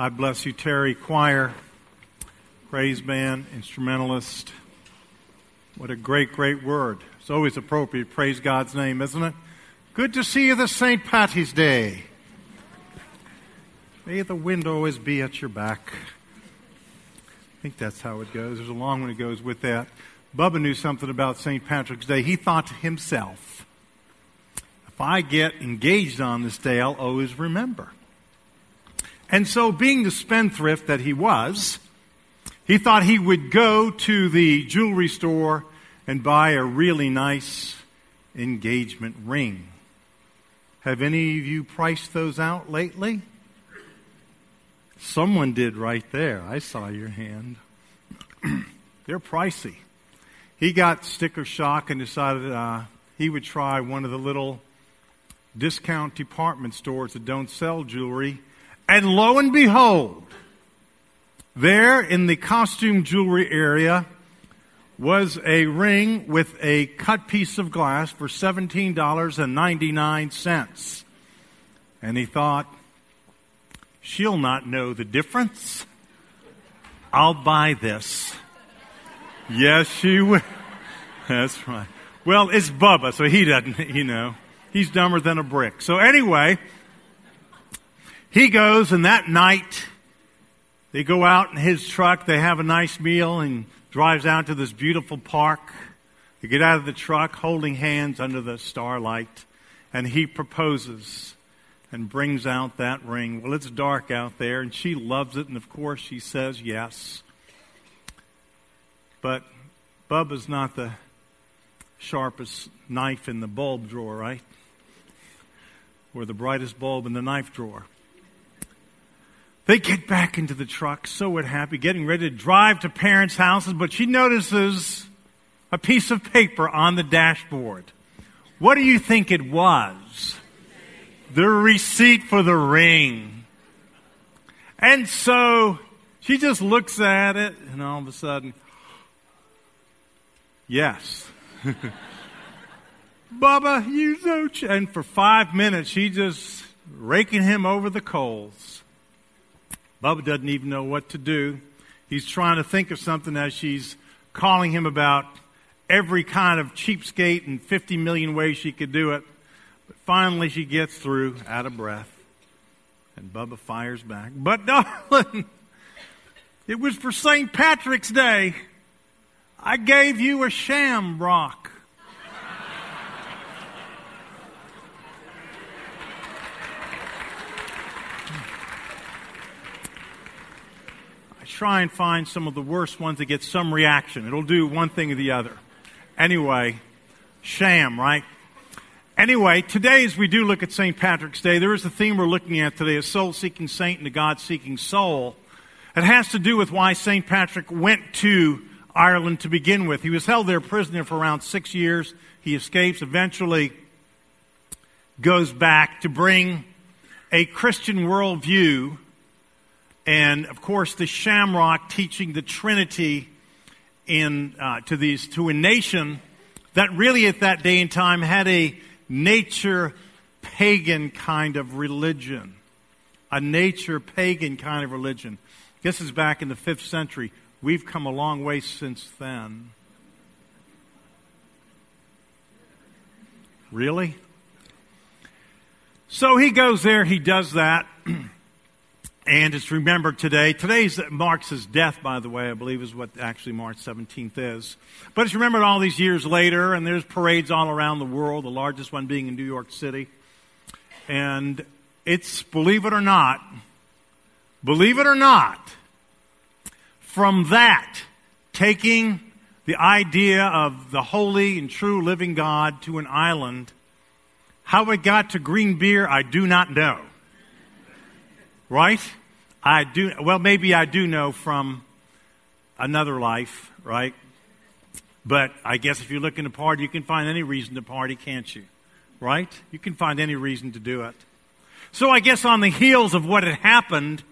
God bless you, Terry Choir, praise band, instrumentalist. What a great, great word. It's always appropriate. Praise God's name, isn't it? Good to see you this St. Patty's Day. May the wind always be at your back. I think that's how it goes. There's a long one that goes with that. Bubba knew something about St. Patrick's Day. He thought to himself, if I get engaged on this day, I'll always remember. And so, being the spendthrift that he was, he thought he would go to the jewelry store and buy a really nice engagement ring. Have any of you priced those out lately? Someone did right there. I saw your hand. They're pricey. He got sticker shock and decided uh, he would try one of the little discount department stores that don't sell jewelry. And lo and behold, there in the costume jewelry area was a ring with a cut piece of glass for $17.99. And he thought, she'll not know the difference. I'll buy this. Yes, she will. That's right. Well, it's Bubba, so he doesn't, you know. He's dumber than a brick. So anyway, he goes and that night they go out in his truck, they have a nice meal and drives out to this beautiful park. They get out of the truck holding hands under the starlight and he proposes and brings out that ring. Well, it's dark out there and she loves it and of course she says yes. But Bubba's not the sharpest knife in the bulb drawer, right? Or the brightest bulb in the knife drawer. They get back into the truck, so happy, getting ready to drive to parents' houses, but she notices a piece of paper on the dashboard. What do you think it was? The receipt for the ring. And so she just looks at it, and all of a sudden, yes. Bubba, you so. And for five minutes, she just raking him over the coals. Bubba doesn't even know what to do. He's trying to think of something as she's calling him about every kind of cheapskate and 50 million ways she could do it. But finally, she gets through, out of breath. And Bubba fires back. But darling, it was for St. Patrick's Day. I gave you a shamrock. Try and find some of the worst ones that get some reaction. It'll do one thing or the other. Anyway, sham, right? Anyway, today as we do look at St. Patrick's Day, there is a theme we're looking at today, a soul-seeking saint and a God-seeking soul. It has to do with why St. Patrick went to Ireland to begin with. He was held there prisoner for around six years. He escapes, eventually goes back to bring a Christian worldview and of course the shamrock teaching the Trinity in uh, to these to a nation that really at that day and time had a nature pagan kind of religion, a nature pagan kind of religion. This is back in the fifth century. We've come a long way since then. Really? So he goes there, he does that. And it's remembered today. Today's marks his death, by the way, I believe is what actually March 17th is. But it's remembered all these years later, and there's parades all around the world, the largest one being in New York City. And it's, believe it or not, believe it or not, from that, taking the idea of the holy and true living God to an island, how it got to green beer, I do not know. Right? I do, well, maybe I do know from another life, right? But I guess if you're looking to party, you can find any reason to party, can't you? Right? You can find any reason to do it. So I guess on the heels of what had happened,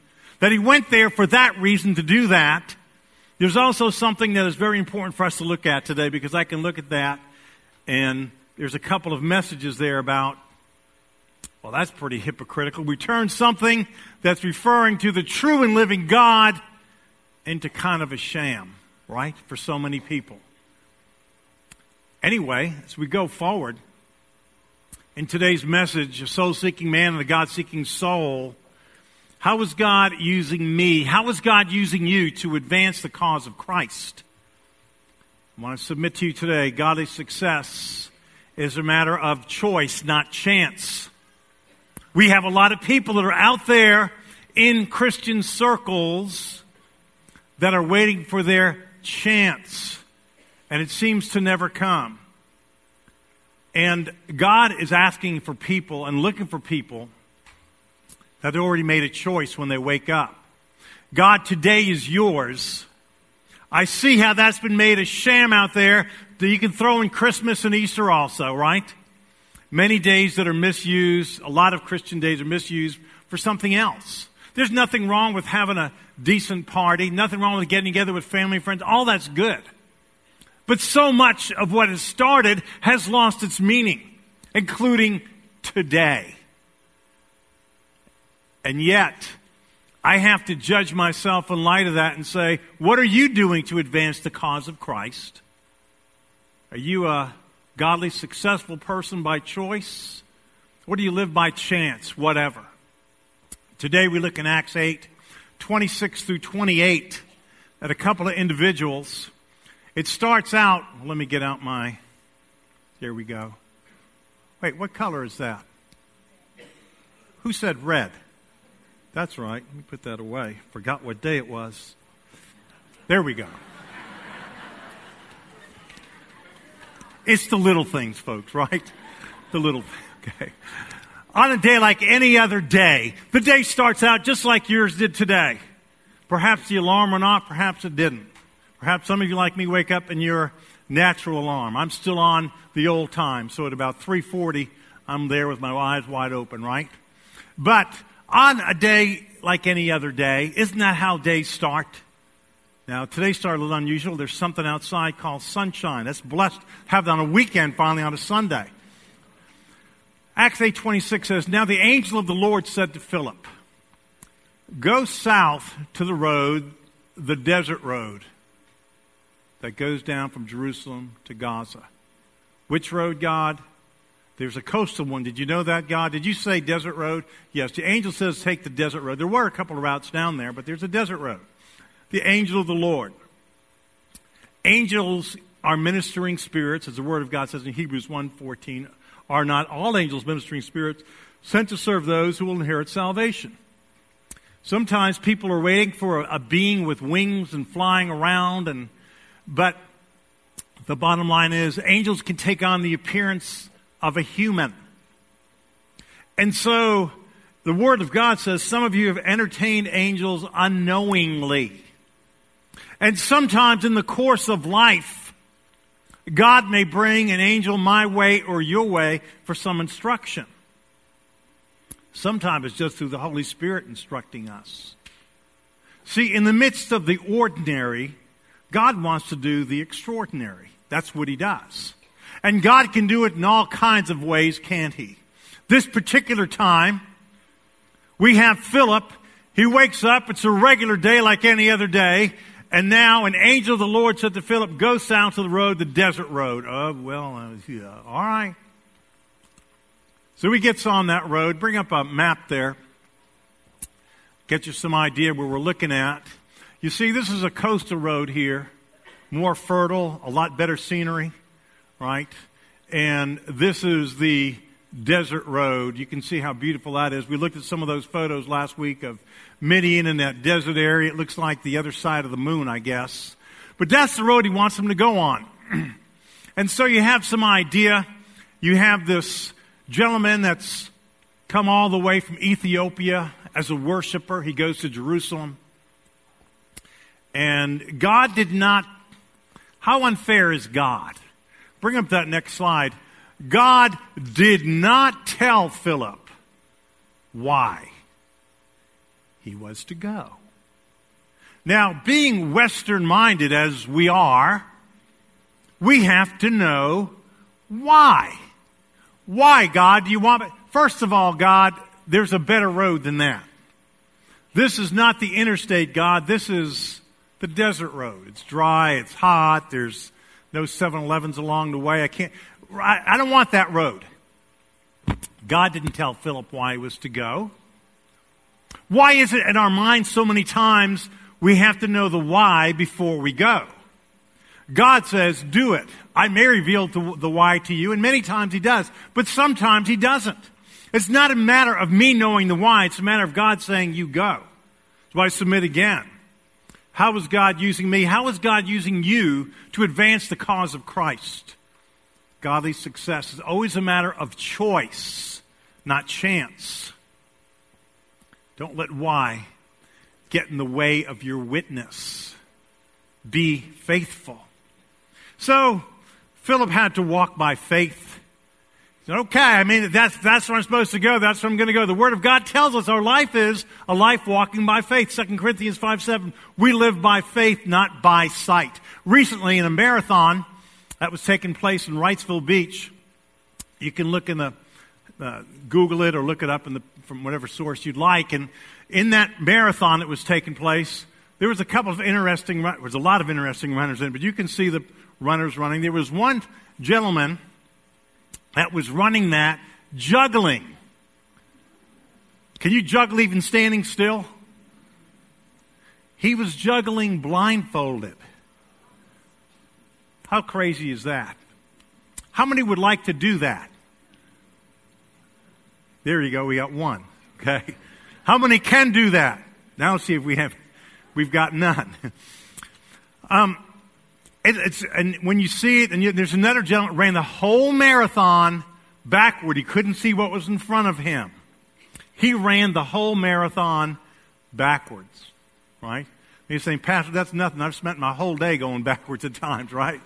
that he went there for that reason to do that, there's also something that is very important for us to look at today because I can look at that and there's a couple of messages there about Well, that's pretty hypocritical. We turn something that's referring to the true and living God into kind of a sham, right? For so many people. Anyway, as we go forward, in today's message, a soul seeking man and a God seeking soul, how is God using me? How is God using you to advance the cause of Christ? I want to submit to you today godly success is a matter of choice, not chance. We have a lot of people that are out there in Christian circles that are waiting for their chance, and it seems to never come. And God is asking for people and looking for people that already made a choice when they wake up. God, today is yours. I see how that's been made a sham out there that you can throw in Christmas and Easter also, right? Many days that are misused, a lot of Christian days are misused for something else. There's nothing wrong with having a decent party, nothing wrong with getting together with family and friends. All that's good. But so much of what has started has lost its meaning, including today. And yet, I have to judge myself in light of that and say, what are you doing to advance the cause of Christ? Are you a godly, successful person by choice? Or do you live by chance, whatever? Today we look in Acts 8, 26 through 28 at a couple of individuals. It starts out, let me get out my, here we go. Wait, what color is that? Who said red? That's right. Let me put that away. Forgot what day it was. There we go. It's the little things, folks, right? The little, okay. On a day like any other day, the day starts out just like yours did today. Perhaps the alarm went off, perhaps it didn't. Perhaps some of you like me wake up in your natural alarm. I'm still on the old time, so at about 3:40, I'm there with my eyes wide open, right? But on a day like any other day, isn't that how days start? Now, today started a little unusual. There's something outside called sunshine. That's blessed. Have it on a weekend finally on a Sunday. Acts 8.26 says, Now the angel of the Lord said to Philip, Go south to the road, the desert road that goes down from Jerusalem to Gaza. Which road, God? There's a coastal one. Did you know that, God? Did you say desert road? Yes. The angel says take the desert road. There were a couple of routes down there, but there's a desert road the angel of the Lord. Angels are ministering spirits, as the Word of God says in Hebrews 1.14, are not all angels ministering spirits sent to serve those who will inherit salvation. Sometimes people are waiting for a, a being with wings and flying around, and but the bottom line is angels can take on the appearance of a human. And so the Word of God says some of you have entertained angels unknowingly. And sometimes in the course of life, God may bring an angel my way or your way for some instruction. Sometimes it's just through the Holy Spirit instructing us. See, in the midst of the ordinary, God wants to do the extraordinary. That's what He does. And God can do it in all kinds of ways, can't He? This particular time, we have Philip. He wakes up. It's a regular day like any other day. And now an angel of the Lord said to Philip, Go south to the road, the desert road. Oh, well, uh, yeah, all right. So he gets on that road. Bring up a map there. Get you some idea where we're looking at. You see, this is a coastal road here. More fertile, a lot better scenery, right? And this is the desert road. You can see how beautiful that is. We looked at some of those photos last week of Midian in that desert area. It looks like the other side of the moon, I guess. But that's the road he wants them to go on. and so you have some idea. You have this gentleman that's come all the way from Ethiopia as a worshiper. He goes to Jerusalem. And God did not, how unfair is God? Bring up that next slide. God did not tell Philip why he was to go. Now, being Western minded as we are, we have to know why. Why, God, do you want me? first of all, God, there's a better road than that. This is not the interstate, God. This is the desert road. It's dry, it's hot, there's no 7 Elevens along the way. I can't, I, don't want that road. God didn't tell Philip why he was to go. Why is it in our minds so many times we have to know the why before we go? God says, do it. I may reveal the why to you, and many times he does, but sometimes he doesn't. It's not a matter of me knowing the why, it's a matter of God saying, you go. So I submit again. How is God using me? How is God using you to advance the cause of Christ? Godly success is always a matter of choice, not chance. Don't let why get in the way of your witness. Be faithful. So, Philip had to walk by faith. Said, okay, I mean, that's, that's where I'm supposed to go. That's where I'm going to go. The Word of God tells us our life is a life walking by faith. 2 Corinthians 5 7. We live by faith, not by sight. Recently, in a marathon that was taking place in Wrightsville Beach, you can look in the, uh, Google it or look it up the, from whatever source you'd like. And in that marathon that was taking place, there was a couple of interesting, there was a lot of interesting runners in, but you can see the runners running. There was one gentleman that was running that juggling. Can you juggle even standing still? He was juggling blindfolded. How crazy is that? How many would like to do that? There you go, we got one. Okay. How many can do that? Now let's see if we have, we've got none. um, it, it's, and when you see it, and you, there's another gentleman ran the whole marathon backward. He couldn't see what was in front of him. He ran the whole marathon backwards, right? He's saying, Pastor, that's nothing. I've spent my whole day going backwards at times, right?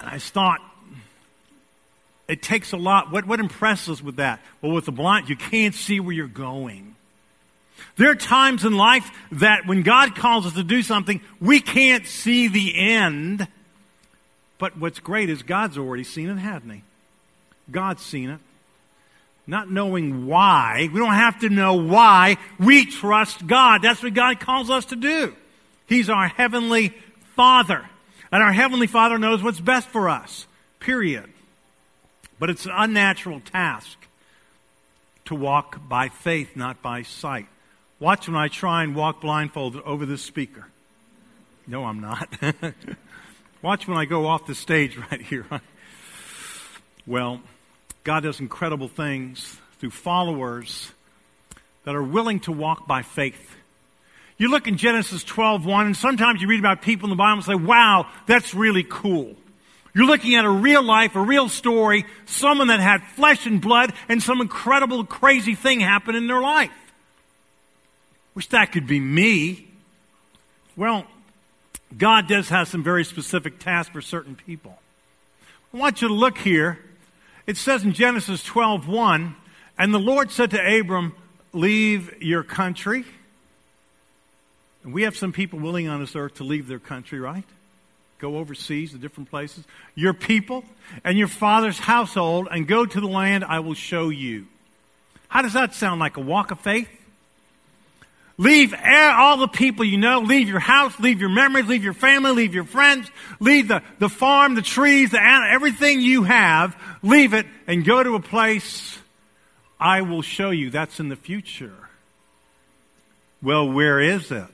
And I thought, it takes a lot. What, what impresses us with that? Well, with the blind, you can't see where you're going. There are times in life that when God calls us to do something, we can't see the end. But what's great is God's already seen it, hasn't He? God's seen it. Not knowing why. We don't have to know why. We trust God. That's what God calls us to do. He's our Heavenly Father. And our Heavenly Father knows what's best for us. Period. But it's an unnatural task to walk by faith, not by sight. Watch when I try and walk blindfolded over this speaker. No, I'm not. Watch when I go off the stage right here. well, God does incredible things through followers that are willing to walk by faith. You look in Genesis 12:1 and sometimes you read about people in the Bible and say, "Wow, that's really cool." You're looking at a real life, a real story, someone that had flesh and blood and some incredible crazy thing happened in their life. Wish that could be me. Well, God does have some very specific tasks for certain people. I want you to look here. It says in Genesis 12:1, and the Lord said to Abram, "Leave your country." And we have some people willing on this earth to leave their country, right? Go overseas to different places. Your people and your father's household and go to the land I will show you. How does that sound like a walk of faith? Leave all the people you know. Leave your house, leave your memories, leave your family, leave your friends, leave the, the farm, the trees, the everything you have. Leave it and go to a place I will show you. That's in the future. Well, where is it?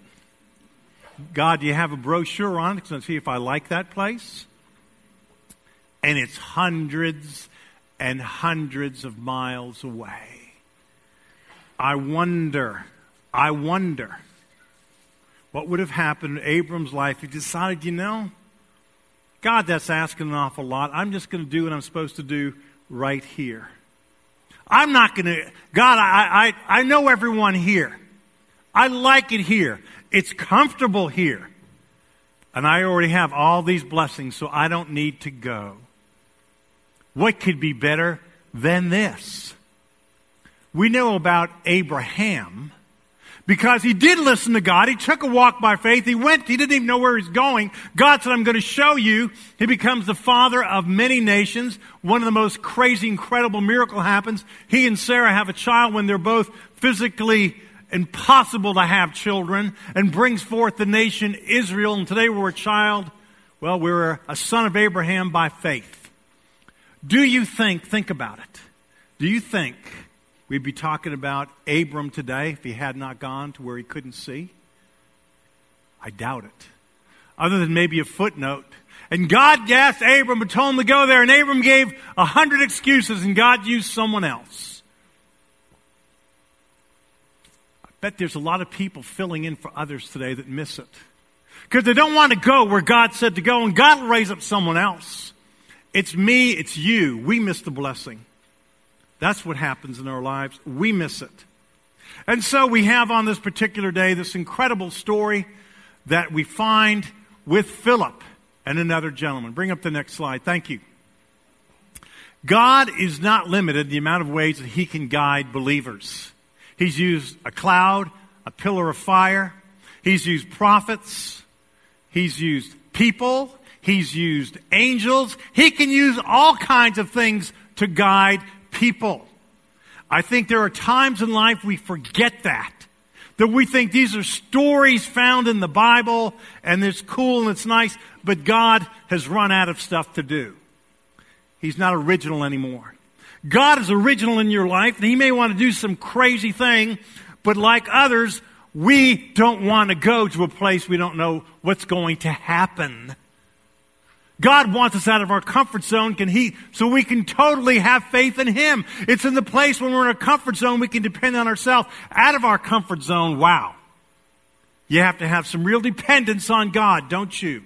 God, do you have a brochure on it to see if I like that place? And it's hundreds and hundreds of miles away. I wonder I wonder what would have happened in Abram's life if he decided, you know, God, that's asking an awful lot. I'm just going to do what I'm supposed to do right here. I'm not going to, God, I, I, I know everyone here. I like it here. It's comfortable here. And I already have all these blessings, so I don't need to go. What could be better than this? We know about Abraham because he did listen to God. He took a walk by faith. He went, he didn't even know where he's going. God said, I'm going to show you. He becomes the father of many nations. One of the most crazy, incredible miracle happens. He and Sarah have a child when they're both physically impossible to have children and brings forth the nation Israel. And today we're a child. Well, we're a son of Abraham by faith. Do you think, think about it. Do you think we'd be talking about Abram today if he had not gone to where he couldn't see? I doubt it. Other than maybe a footnote. And God asked Abram and told him to go there, and Abram gave a hundred excuses, and God used someone else. I bet there's a lot of people filling in for others today that miss it. Because they don't want to go where God said to go, and God will raise up someone else. It's me, it's you. We miss the blessing. That's what happens in our lives. We miss it. And so we have on this particular day this incredible story that we find with Philip and another gentleman. Bring up the next slide. Thank you. God is not limited in the amount of ways that he can guide believers. He's used a cloud, a pillar of fire. He's used prophets. He's used people. He's used angels. He can use all kinds of things to guide people. I think there are times in life we forget that. That we think these are stories found in the Bible and it's cool and it's nice, but God has run out of stuff to do. He's not original anymore. God is original in your life and He may want to do some crazy thing, but like others, we don't want to go to a place we don't know what's going to happen. God wants us out of our comfort zone can he, so we can totally have faith in Him. It's in the place when we're in a comfort zone we can depend on ourselves. Out of our comfort zone, wow. You have to have some real dependence on God, don't you?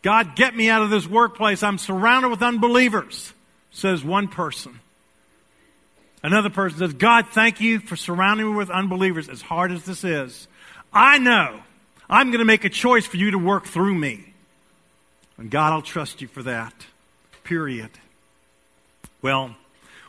God, get me out of this workplace. I'm surrounded with unbelievers, says one person. Another person says, God, thank you for surrounding me with unbelievers as hard as this is. I know I'm going to make a choice for you to work through me. And God, I'll trust you for that. Period. Well,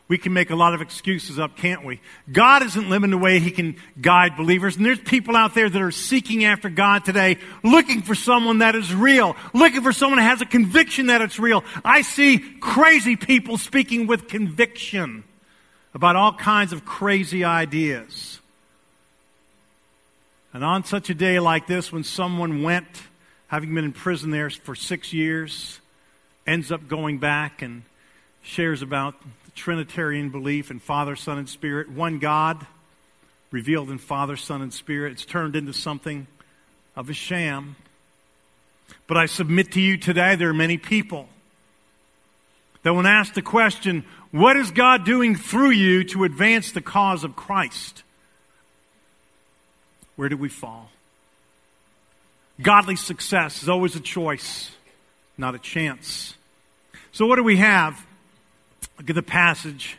we can make a lot of excuses up, can't we? God isn't limited the way He can guide believers. And there's people out there that are seeking after God today, looking for someone that is real, looking for someone that has a conviction that it's real. I see crazy people speaking with conviction about all kinds of crazy ideas. And on such a day like this, when someone went having been in prison there for six years, ends up going back and shares about the Trinitarian belief in Father, Son, and Spirit. One God revealed in Father, Son, and Spirit. It's turned into something of a sham. But I submit to you today, there are many people that when asked the question, what is God doing through you to advance the cause of Christ? Where do we fall? Godly success is always a choice, not a chance. So, what do we have? Look at the passage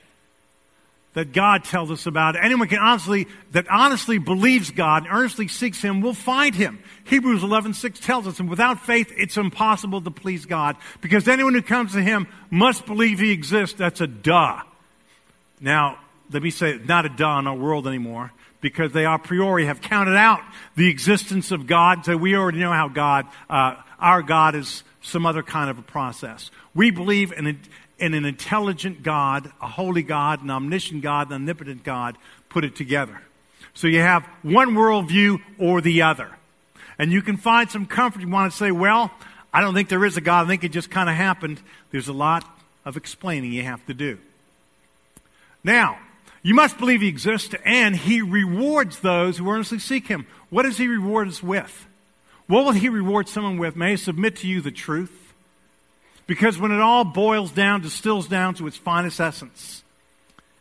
that God tells us about. Anyone can honestly, that honestly believes God and earnestly seeks Him will find Him. Hebrews 11, 6 tells us, and without faith, it's impossible to please God because anyone who comes to Him must believe He exists. That's a duh. Now, let me say, not a duh in our world anymore because they a priori have counted out the existence of God. So we already know how God, uh, our God is some other kind of a process. We believe in, a, in an intelligent God, a holy God, an omniscient God, an omnipotent God, put it together. So you have one worldview or the other. And you can find some comfort. You want to say, well, I don't think there is a God. I think it just kind of happened. There's a lot of explaining you have to do. Now, you must believe he exists and he rewards those who earnestly seek him. What does he reward us with? What will he reward someone with? May I submit to you the truth? Because when it all boils down, distills down to its finest essence,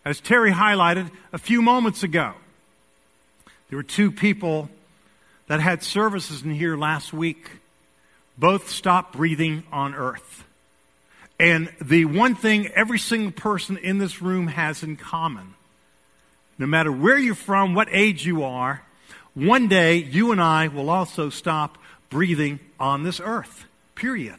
as Terry highlighted a few moments ago, there were two people that had services in here last week. Both stopped breathing on earth. And the one thing every single person in this room has in common no matter where you're from, what age you are, one day you and I will also stop breathing on this earth. Period.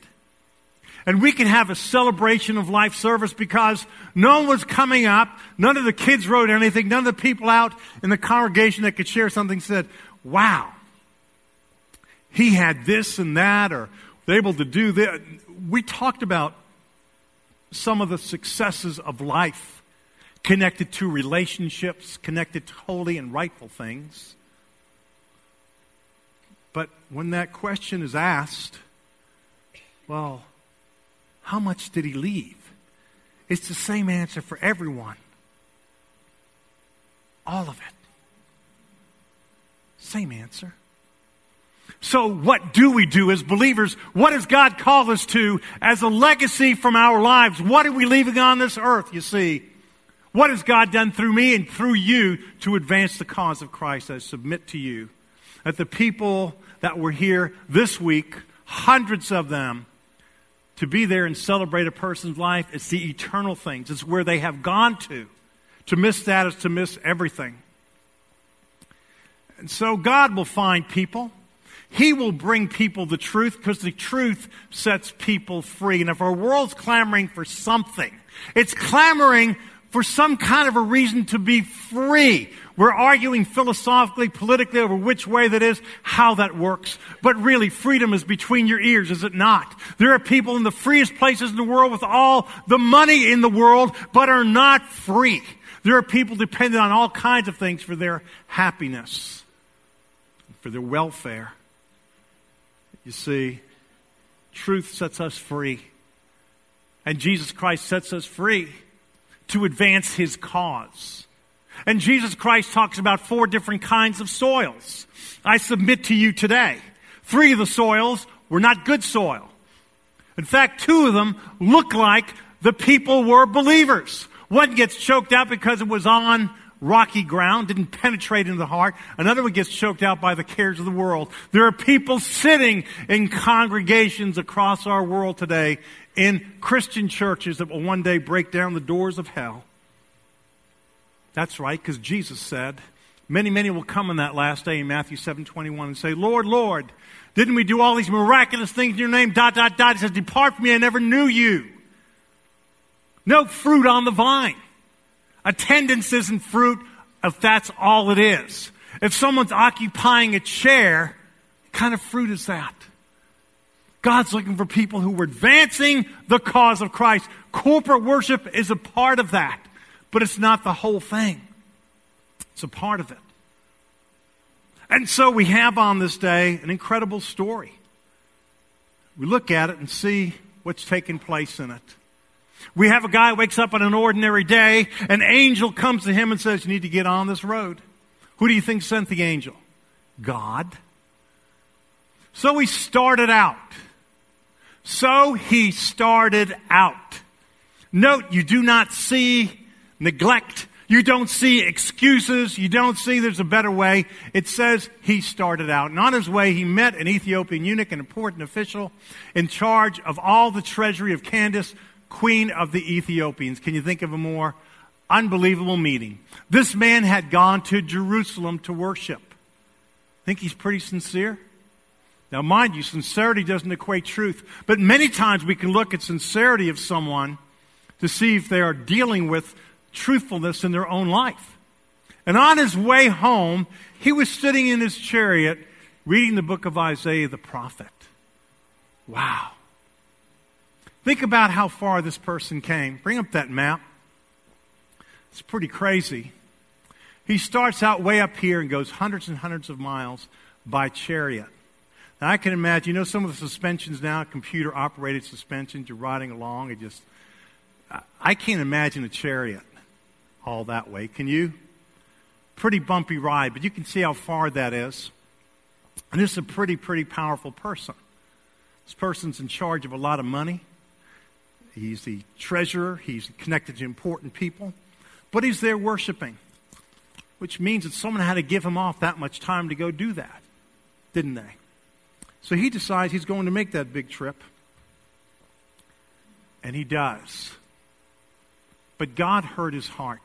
And we can have a celebration of life service because no one was coming up. None of the kids wrote anything. None of the people out in the congregation that could share something said, wow, he had this and that or was able to do that. We talked about some of the successes of life connected to relationships, connected to holy and rightful things. But when that question is asked, well, how much did he leave? It's the same answer for everyone. All of it. Same answer. So, what do we do as believers? What does God call us to as a legacy from our lives? What are we leaving on this earth, you see? What has God done through me and through you to advance the cause of Christ? I submit to you that the people that were here this week, hundreds of them, to be there and celebrate a person's life, it's the eternal things. It's where they have gone to. To miss that is to miss everything. And so God will find people. He will bring people the truth because the truth sets people free. And if our world's clamoring for something, it's clamoring for some kind of a reason to be free. We're arguing philosophically, politically over which way that is, how that works. But really, freedom is between your ears, is it not? There are people in the freest places in the world with all the money in the world, but are not free. There are people dependent on all kinds of things for their happiness, for their welfare. You see, truth sets us free. And Jesus Christ sets us free to advance his cause. And Jesus Christ talks about four different kinds of soils. I submit to you today. Three of the soils were not good soil. In fact, two of them look like the people were believers. One gets choked out because it was on rocky ground, didn't penetrate into the heart. Another one gets choked out by the cares of the world. There are people sitting in congregations across our world today in Christian churches that will one day break down the doors of hell. That's right, because Jesus said, many, many will come in that last day in Matthew 7 21 and say, Lord, Lord, didn't we do all these miraculous things in your name? Dot, dot, dot. He says, Depart from me, I never knew you. No fruit on the vine. Attendance isn't fruit if that's all it is. If someone's occupying a chair, what kind of fruit is that? God's looking for people who are advancing the cause of Christ. Corporate worship is a part of that, but it's not the whole thing. It's a part of it. And so we have on this day an incredible story. We look at it and see what's taking place in it. We have a guy wakes up on an ordinary day, an angel comes to him and says, You need to get on this road. Who do you think sent the angel? God. So he started out. So he started out. Note, you do not see neglect. You don't see excuses. You don't see there's a better way. It says he started out. And on his way, he met an Ethiopian eunuch, an important official in charge of all the treasury of Candace, queen of the Ethiopians. Can you think of a more unbelievable meeting? This man had gone to Jerusalem to worship. Think he's pretty sincere? Now, mind you, sincerity doesn't equate truth, but many times we can look at sincerity of someone to see if they are dealing with truthfulness in their own life. And on his way home, he was sitting in his chariot reading the book of Isaiah the prophet. Wow. Think about how far this person came. Bring up that map. It's pretty crazy. He starts out way up here and goes hundreds and hundreds of miles by chariot. Now, I can imagine, you know, some of the suspensions now, computer operated suspensions, you're riding along, it just, I can't imagine a chariot all that way. Can you? Pretty bumpy ride, but you can see how far that is. And this is a pretty, pretty powerful person. This person's in charge of a lot of money. He's the treasurer. He's connected to important people. But he's there worshiping, which means that someone had to give him off that much time to go do that, didn't they? So he decides he's going to make that big trip. And he does. But God heard his heart,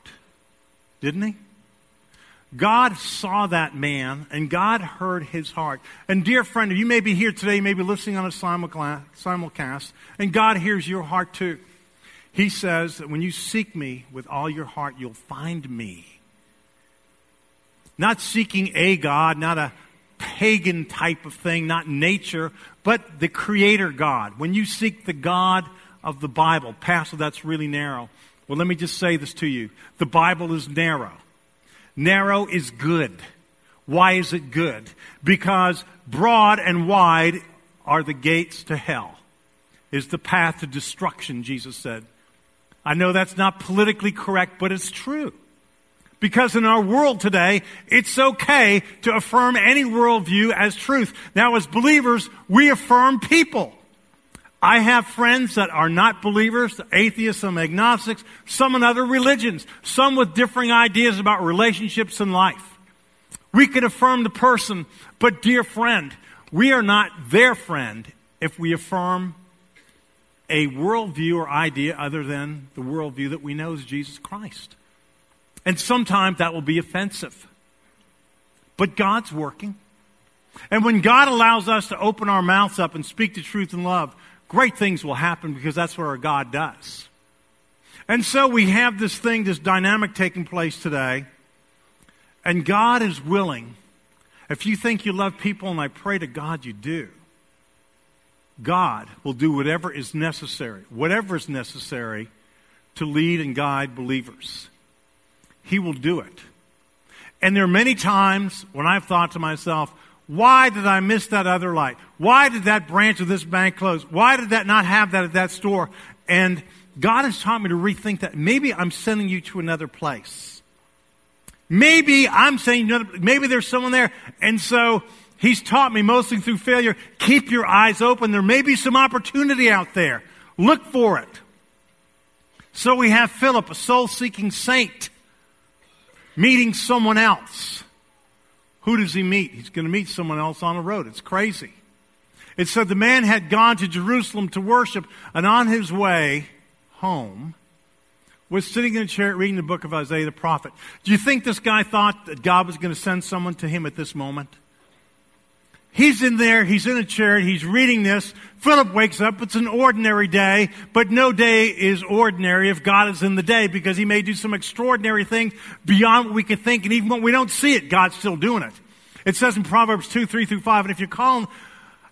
didn't he? God saw that man and God heard his heart. And dear friend, you may be here today, you may be listening on a simulcast, and God hears your heart too. He says that when you seek me with all your heart, you'll find me. Not seeking a God, not a pagan type of thing, not nature, but the creator God. When you seek the God of the Bible, Pastor, that's really narrow. Well, let me just say this to you. The Bible is narrow. Narrow is good. Why is it good? Because broad and wide are the gates to hell, is the path to destruction, Jesus said. I know that's not politically correct, but it's true. Because in our world today, it's okay to affirm any worldview as truth. Now, as believers, we affirm people. I have friends that are not believers, atheists, some agnostics, some in other religions, some with differing ideas about relationships and life. We can affirm the person, but dear friend, we are not their friend if we affirm a worldview or idea other than the worldview that we know is Jesus Christ. And sometimes that will be offensive. But God's working. And when God allows us to open our mouths up and speak the truth in love, great things will happen because that's what our God does. And so we have this thing, this dynamic taking place today. And God is willing. If you think you love people, and I pray to God you do, God will do whatever is necessary, whatever is necessary to lead and guide believers. He will do it. And there are many times when I've thought to myself, why did I miss that other light? Why did that branch of this bank close? Why did that not have that at that store? And God has taught me to rethink that. Maybe I'm sending you to another place. Maybe I'm saying, maybe there's someone there. And so he's taught me mostly through failure, keep your eyes open. There may be some opportunity out there. Look for it. So we have Philip, a soul seeking saint, meeting someone else. Who does he meet? He's going to meet someone else on the road. It's crazy. It said the man had gone to Jerusalem to worship, and on his way home was sitting in a chair reading the book of Isaiah the prophet. Do you think this guy thought that God was going to send someone to him at this moment? He's in there, he's in a chair, he's reading this. Philip wakes up, it's an ordinary day, but no day is ordinary if God is in the day because he may do some extraordinary things beyond what we can think, and even when we don't see it, God's still doing it. It says in Proverbs 2, 3 through 5, and if you call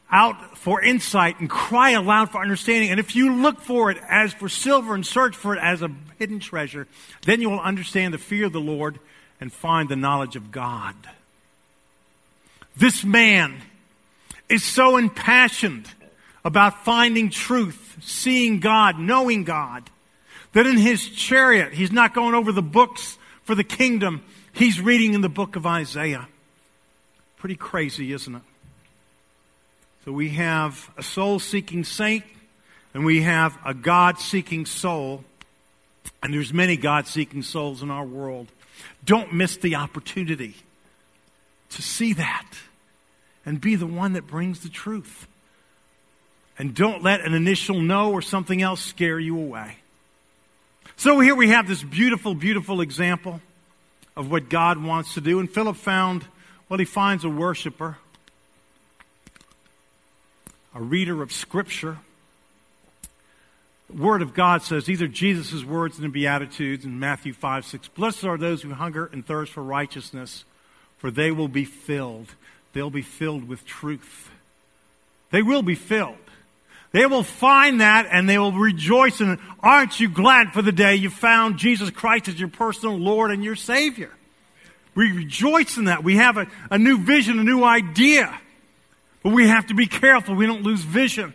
out for insight and cry aloud for understanding, and if you look for it as for silver and search for it as a hidden treasure, then you will understand the fear of the Lord and find the knowledge of God. This man is so impassioned about finding truth, seeing God, knowing God, that in his chariot, he's not going over the books for the kingdom. He's reading in the book of Isaiah. Pretty crazy, isn't it? So we have a soul seeking saint and we have a God seeking soul. And there's many God seeking souls in our world. Don't miss the opportunity to see that and be the one that brings the truth. And don't let an initial no or something else scare you away. So here we have this beautiful, beautiful example of what God wants to do. And Philip found, well, he finds a worshiper, a reader of Scripture. The Word of God says, these are Jesus' words in the Beatitudes in Matthew 5, 6. Blessed are those who hunger and thirst for righteousness, for they will be filled they'll be filled with truth. They will be filled. They will find that and they will rejoice in it. Aren't you glad for the day you found Jesus Christ as your personal Lord and your Savior? We rejoice in that. We have a, a new vision, a new idea. But we have to be careful we don't lose vision.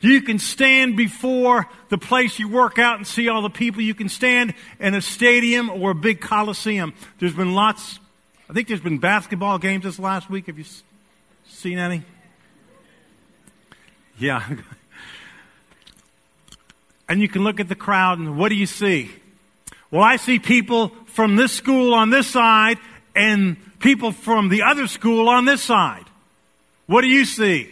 You can stand before the place you work out and see all the people. You can stand in a stadium or a big coliseum. There's been lots I think there's been basketball games this last week. Have you seen any? Yeah. and you can look at the crowd and what do you see? Well, I see people from this school on this side and people from the other school on this side. What do you see?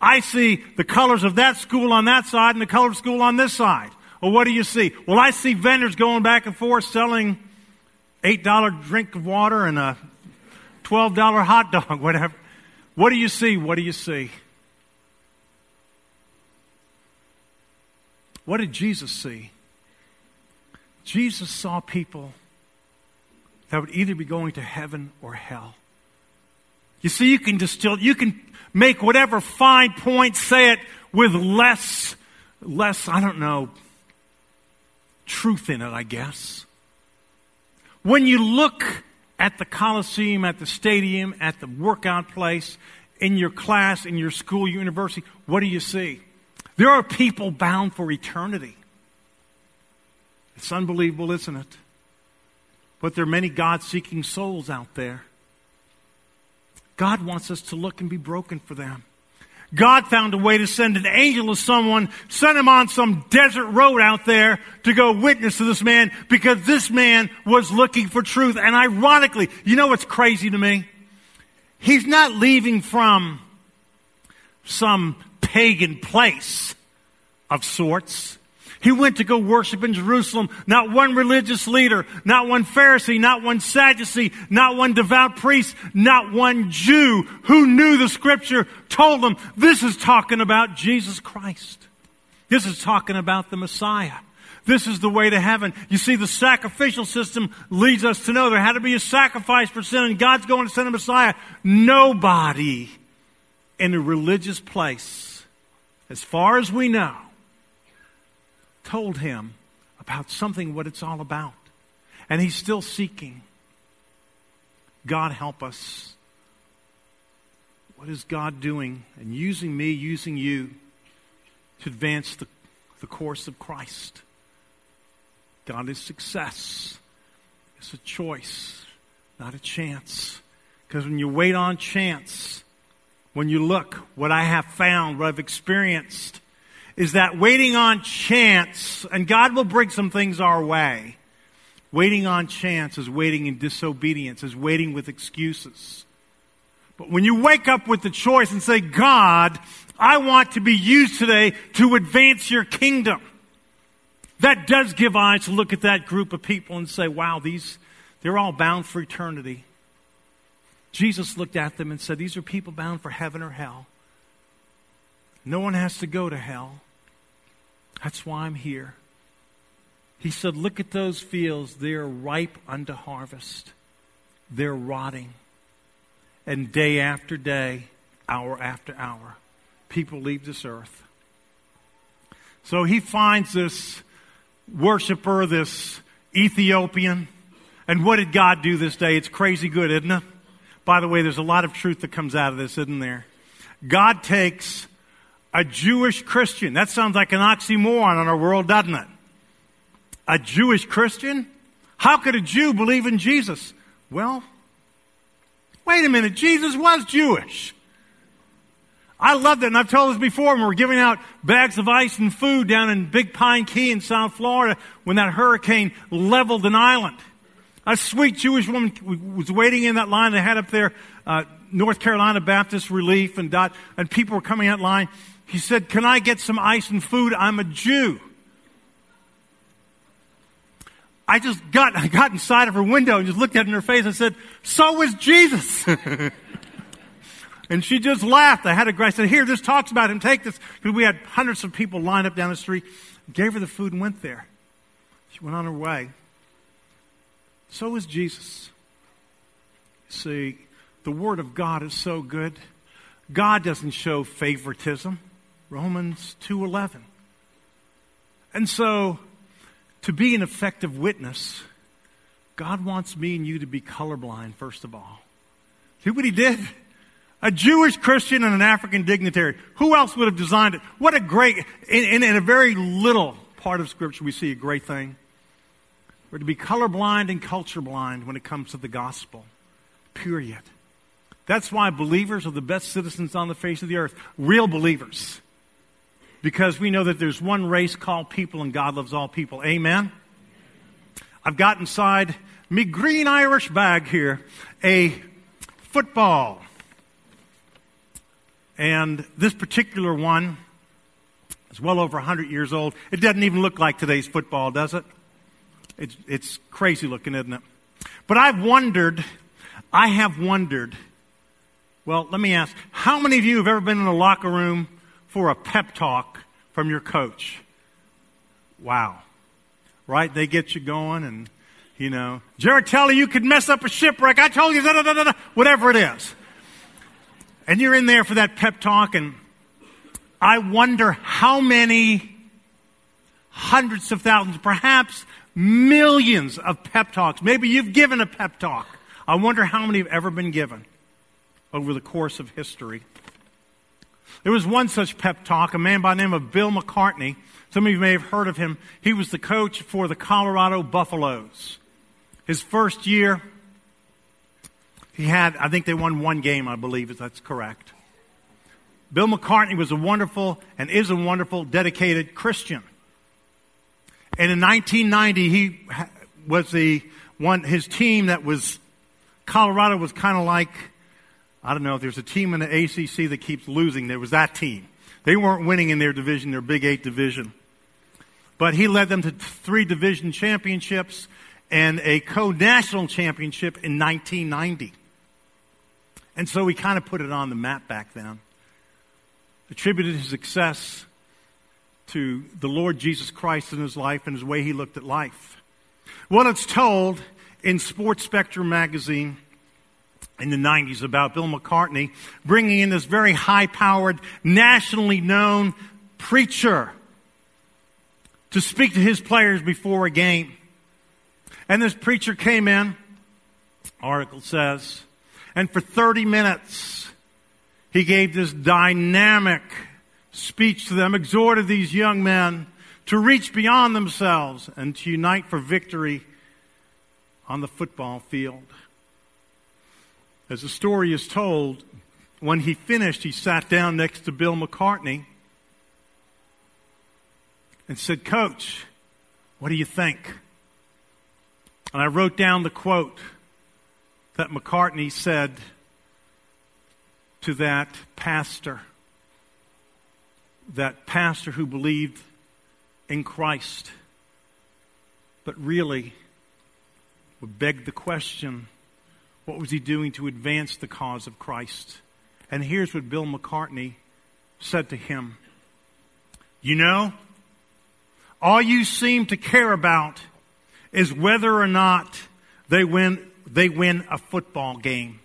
I see the colors of that school on that side and the color of school on this side. Well, what do you see? Well, I see vendors going back and forth selling $8 drink of water and a $12 hot dog, whatever. What do you see? What do you see? What did Jesus see? Jesus saw people that would either be going to heaven or hell. You see, you can distill, you can make whatever fine point, say it with less, less, I don't know, truth in it, I guess. When you look at the Coliseum, at the stadium, at the workout place, in your class, in your school, university, what do you see? There are people bound for eternity. It's unbelievable, isn't it? But there are many God seeking souls out there. God wants us to look and be broken for them. God found a way to send an angel to someone, send him on some desert road out there to go witness to this man because this man was looking for truth. And ironically, you know what's crazy to me? He's not leaving from some pagan place of sorts. He went to go worship in Jerusalem. Not one religious leader, not one Pharisee, not one Sadducee, not one devout priest, not one Jew who knew the scripture told him this is talking about Jesus Christ. This is talking about the Messiah. This is the way to heaven. You see, the sacrificial system leads us to know there had to be a sacrifice for sin, and God's going to send a Messiah. Nobody in a religious place, as far as we know, told him about something, what it's all about. And he's still seeking. God help us. What is God doing and using me, using you to advance the, the course of Christ? God is success. It's a choice, not a chance. Because when you wait on chance, when you look, what I have found, what I've experienced, is that waiting on chance, and God will bring some things our way. Waiting on chance is waiting in disobedience, is waiting with excuses. But when you wake up with the choice and say, God, I want to be used today to advance your kingdom, that does give eyes to look at that group of people and say, wow, these, they're all bound for eternity. Jesus looked at them and said, These are people bound for heaven or hell. No one has to go to hell. That's why I'm here. He said, Look at those fields. They're ripe unto harvest, they're rotting. And day after day, hour after hour, people leave this earth. So he finds this worshiper, this Ethiopian. And what did God do this day? It's crazy good, isn't it? By the way, there's a lot of truth that comes out of this, isn't there? God takes a Jewish Christian. That sounds like an oxymoron in our world, doesn't it? A Jewish Christian? How could a Jew believe in Jesus? Well, wait a minute. Jesus was Jewish. I love that, and I've told this before when we are giving out bags of ice and food down in Big Pine Key in South Florida when that hurricane leveled an island. A sweet Jewish woman was waiting in that line. They had up there uh, North Carolina Baptist Relief, and dot, and people were coming out line. He said, Can I get some ice and food? I'm a Jew. I just got, I got inside of her window and just looked at her in her face and said, So is Jesus. and she just laughed. I had a guy said, Here, this talks about him. Take this. Because we had hundreds of people lined up down the street. Gave her the food and went there. She went on her way. So is Jesus. See, the Word of God is so good. God doesn't show favoritism. Romans 2:11. And so to be an effective witness, God wants me and you to be colorblind first of all. See what he did? A Jewish Christian and an African dignitary. Who else would have designed it? What a great, in, in, in a very little part of Scripture, we see a great thing. We're to be colorblind and culture blind when it comes to the gospel. Period. That's why believers are the best citizens on the face of the earth. Real believers because we know that there's one race called people and God loves all people. Amen? I've got inside me green Irish bag here a football. And this particular one is well over 100 years old. It doesn't even look like today's football, does it? It's, it's crazy looking, isn't it? But I've wondered, I have wondered, well, let me ask, how many of you have ever been in a locker room for a pep talk from your coach? Wow. Right? They get you going and, you know, Jared tell you could mess up a shipwreck. I told you, da, da, da, whatever it is. And you're in there for that pep talk and I wonder how many hundreds of thousands, perhaps millions of pep talks. Maybe you've given a pep talk. I wonder how many have ever been given over the course of history. There was one such pep talk, a man by the name of Bill McCartney. Some of you may have heard of him. He was the coach for the Colorado Buffaloes. His first year, he had, I think they won one game, I believe, if that's correct. Bill McCartney was a wonderful and is a wonderful, dedicated Christian. And in 1990, he was the one, his team that was, Colorado was kind of like, I don't know, if there's a team in the ACC that keeps losing, there was that team. They weren't winning in their division, their Big Eight division. But he led them to three division championships and a co-national championship in 1990. And so he kind of put it on the map back then. Attributed his success to the Lord Jesus Christ in his life and his way he looked at life. Well, it's told in Sports Spectrum magazine in the 90s about Bill McCartney bringing in this very high powered, nationally known preacher to speak to his players before a game. And this preacher came in, article says, and for 30 minutes he gave this dynamic speech to them, exhorted these young men to reach beyond themselves and to unite for victory on the football field. As the story is told, when he finished, he sat down next to Bill McCartney and said, Coach, what do you think? And I wrote down the quote that McCartney said to that pastor that pastor who believed in Christ, but really would beg the question what was he doing to advance the cause of Christ? And here's what Bill McCartney said to him You know, all you seem to care about is whether or not they win, they win a football game.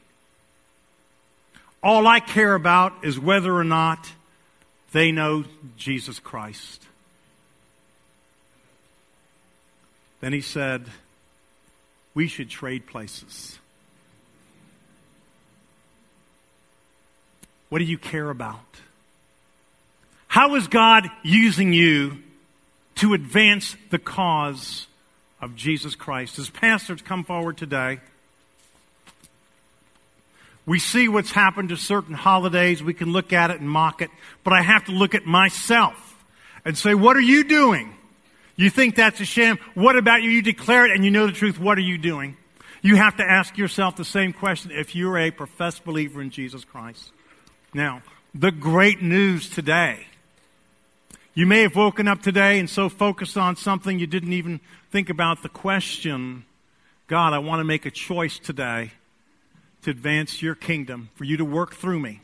All I care about is whether or not they know Jesus Christ. Then he said, We should trade places. What do you care about? How is God using you to advance the cause of Jesus Christ? As pastors come forward today, we see what's happened to certain holidays. We can look at it and mock it. But I have to look at myself and say, what are you doing? You think that's a sham? What about you? You declare it and you know the truth. What are you doing? You have to ask yourself the same question if you're a professed believer in Jesus Christ. Now, the great news today. You may have woken up today and so focused on something you didn't even think about the question, God, I want to make a choice today to advance your kingdom, for you to work through me.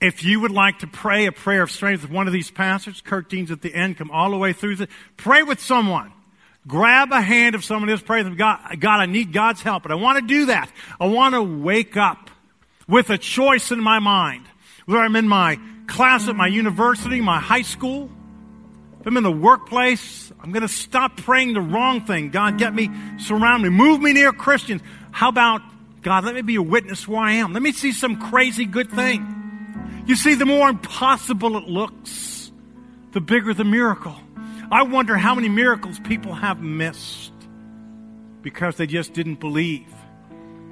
If you would like to pray a prayer of strength with one of these pastors, Kurt Dean's at the end, come all the way through. Pray with someone. Grab a hand of someone else. Pray with them. God, God, I need God's help, but I want to do that. I want to wake up with a choice in my mind. Whether I'm in my class at my university, my high school, if I'm in the workplace, I'm going to stop praying the wrong thing. God, get me, surround me, move me near Christians. How about, God, let me be a witness where I am. Let me see some crazy good thing. You see, the more impossible it looks, the bigger the miracle. I wonder how many miracles people have missed because they just didn't believe.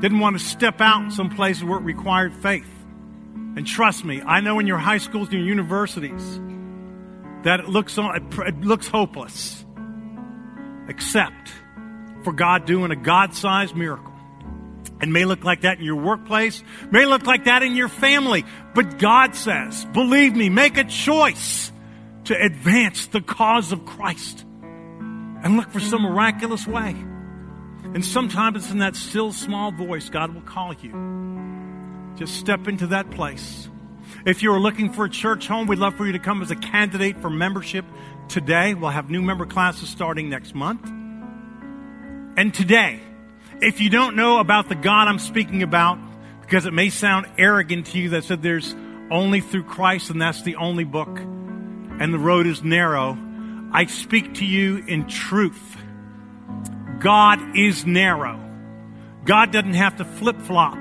Didn't want to step out in some places where it required faith. And trust me, I know in your high schools and your universities that it looks, it looks hopeless. Except for God doing a God sized miracle. It may look like that in your workplace, may look like that in your family. But God says, believe me, make a choice to advance the cause of Christ and look for some miraculous way. And sometimes it's in that still small voice God will call you. Just step into that place. If you're looking for a church home, we'd love for you to come as a candidate for membership today. We'll have new member classes starting next month. And today, if you don't know about the God I'm speaking about, because it may sound arrogant to you that said there's only through Christ and that's the only book and the road is narrow, I speak to you in truth. God is narrow. God doesn't have to flip flop.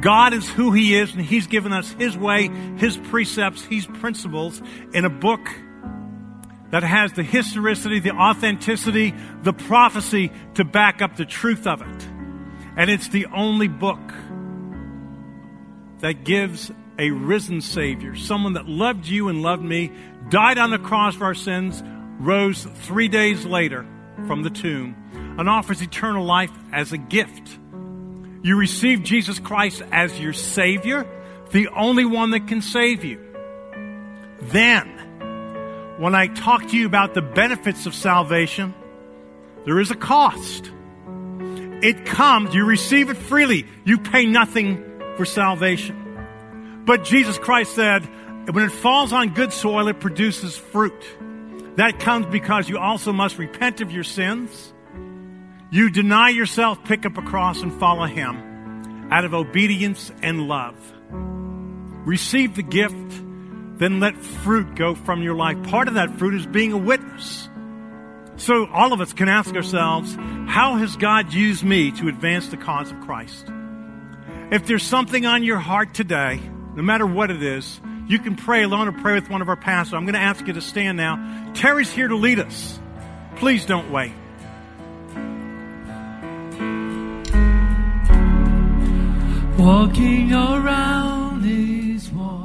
God is who He is, and He's given us His way, His precepts, His principles in a book that has the historicity, the authenticity, the prophecy to back up the truth of it. And it's the only book that gives a risen Savior, someone that loved you and loved me, died on the cross for our sins, rose three days later from the tomb, and offers eternal life as a gift. You receive Jesus Christ as your Savior, the only one that can save you. Then, when I talk to you about the benefits of salvation, there is a cost. It comes, you receive it freely. You pay nothing for salvation. But Jesus Christ said, when it falls on good soil, it produces fruit. That comes because you also must repent of your sins. You deny yourself, pick up a cross, and follow Him out of obedience and love. Receive the gift then let fruit go from your life. Part of that fruit is being a witness. So all of us can ask ourselves, how has God used me to advance the cause of Christ? If there's something on your heart today, no matter what it is, you can pray alone or pray with one of our pastors. I'm going to ask you to stand now. Terry's here to lead us. Please don't wait. walking around these walls.